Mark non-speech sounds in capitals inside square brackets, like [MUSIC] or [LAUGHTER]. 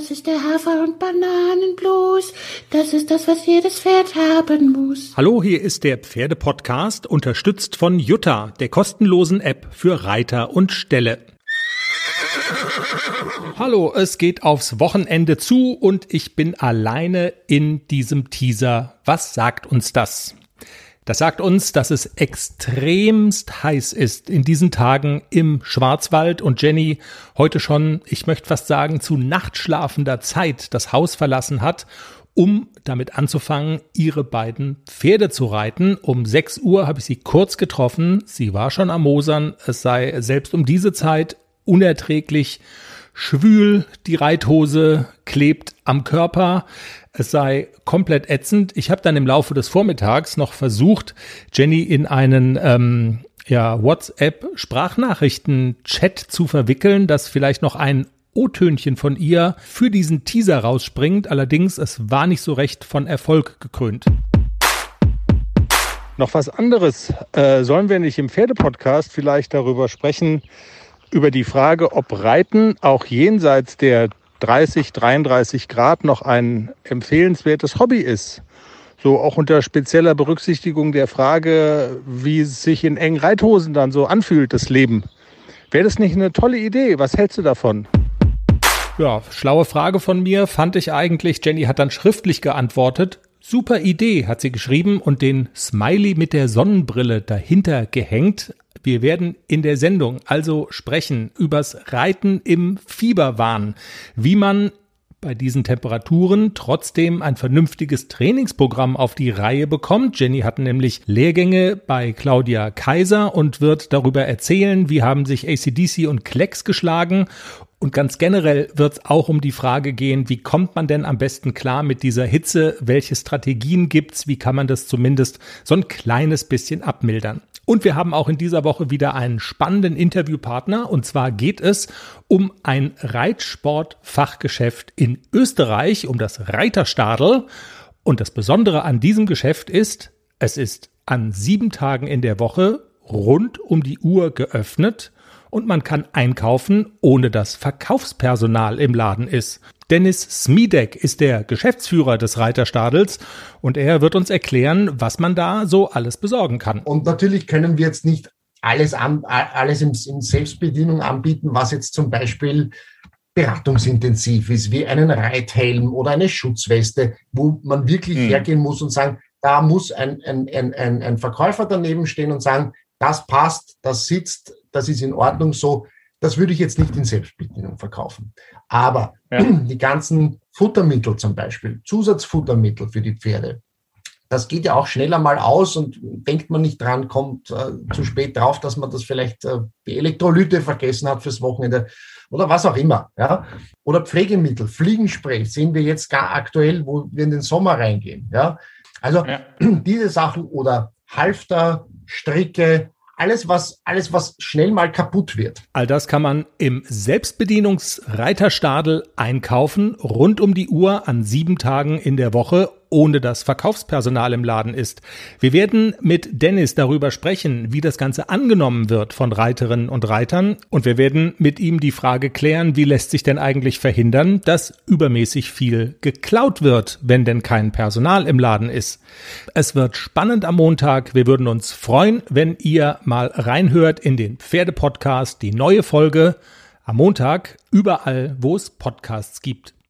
Das ist der Hafer- und Bananenblues. Das ist das, was jedes Pferd haben muss. Hallo, hier ist der Pferdepodcast, unterstützt von Jutta, der kostenlosen App für Reiter und Ställe. Hallo, es geht aufs Wochenende zu und ich bin alleine in diesem Teaser. Was sagt uns das? Das sagt uns, dass es extremst heiß ist in diesen Tagen im Schwarzwald und Jenny heute schon, ich möchte fast sagen, zu nachtschlafender Zeit das Haus verlassen hat, um damit anzufangen, ihre beiden Pferde zu reiten. Um 6 Uhr habe ich sie kurz getroffen. Sie war schon am Mosern. Es sei selbst um diese Zeit unerträglich schwül, die Reithose klebt am Körper, es sei komplett ätzend. Ich habe dann im Laufe des Vormittags noch versucht, Jenny in einen ähm, ja, WhatsApp-Sprachnachrichten-Chat zu verwickeln, dass vielleicht noch ein O-Tönchen von ihr für diesen Teaser rausspringt. Allerdings, es war nicht so recht von Erfolg gekrönt. Noch was anderes. Äh, sollen wir nicht im Pferdepodcast vielleicht darüber sprechen, über die Frage, ob Reiten auch jenseits der 30, 33 Grad noch ein empfehlenswertes Hobby ist. So auch unter spezieller Berücksichtigung der Frage, wie es sich in engen Reithosen dann so anfühlt, das Leben. Wäre das nicht eine tolle Idee? Was hältst du davon? Ja, schlaue Frage von mir, fand ich eigentlich. Jenny hat dann schriftlich geantwortet. Super Idee, hat sie geschrieben und den Smiley mit der Sonnenbrille dahinter gehängt. Wir werden in der Sendung also sprechen übers Reiten im Fieberwahn, wie man bei diesen Temperaturen trotzdem ein vernünftiges Trainingsprogramm auf die Reihe bekommt. Jenny hat nämlich Lehrgänge bei Claudia Kaiser und wird darüber erzählen, wie haben sich ACDC und Klecks geschlagen. Und ganz generell wird es auch um die Frage gehen, wie kommt man denn am besten klar mit dieser Hitze? Welche Strategien gibt's? Wie kann man das zumindest so ein kleines bisschen abmildern? Und wir haben auch in dieser Woche wieder einen spannenden Interviewpartner. Und zwar geht es um ein Reitsportfachgeschäft in Österreich, um das Reiterstadel. Und das Besondere an diesem Geschäft ist, es ist an sieben Tagen in der Woche rund um die Uhr geöffnet und man kann einkaufen, ohne dass Verkaufspersonal im Laden ist. Dennis Smidek ist der Geschäftsführer des Reiterstadels und er wird uns erklären, was man da so alles besorgen kann. Und natürlich können wir jetzt nicht alles, an, alles in, in Selbstbedienung anbieten, was jetzt zum Beispiel beratungsintensiv ist, wie einen Reithelm oder eine Schutzweste, wo man wirklich hm. hergehen muss und sagen, da muss ein, ein, ein, ein Verkäufer daneben stehen und sagen, das passt, das sitzt, das ist in Ordnung so. Das würde ich jetzt nicht in Selbstbedienung verkaufen. Aber ja. [CLEARS THROAT] die ganzen Futtermittel zum Beispiel, Zusatzfuttermittel für die Pferde, das geht ja auch schneller mal aus und denkt man nicht dran, kommt äh, zu spät drauf, dass man das vielleicht äh, die Elektrolyte vergessen hat fürs Wochenende oder was auch immer. Ja? Oder Pflegemittel, Fliegenspray sehen wir jetzt gar aktuell, wo wir in den Sommer reingehen. Ja? Also ja. [CLEARS THROAT] diese Sachen oder Halfter, Stricke, alles, was, alles, was schnell mal kaputt wird. All das kann man im Selbstbedienungsreiterstadel einkaufen, rund um die Uhr an sieben Tagen in der Woche ohne dass Verkaufspersonal im Laden ist. Wir werden mit Dennis darüber sprechen, wie das Ganze angenommen wird von Reiterinnen und Reitern und wir werden mit ihm die Frage klären, wie lässt sich denn eigentlich verhindern, dass übermäßig viel geklaut wird, wenn denn kein Personal im Laden ist. Es wird spannend am Montag. Wir würden uns freuen, wenn ihr mal reinhört in den Pferdepodcast, die neue Folge am Montag, überall, wo es Podcasts gibt.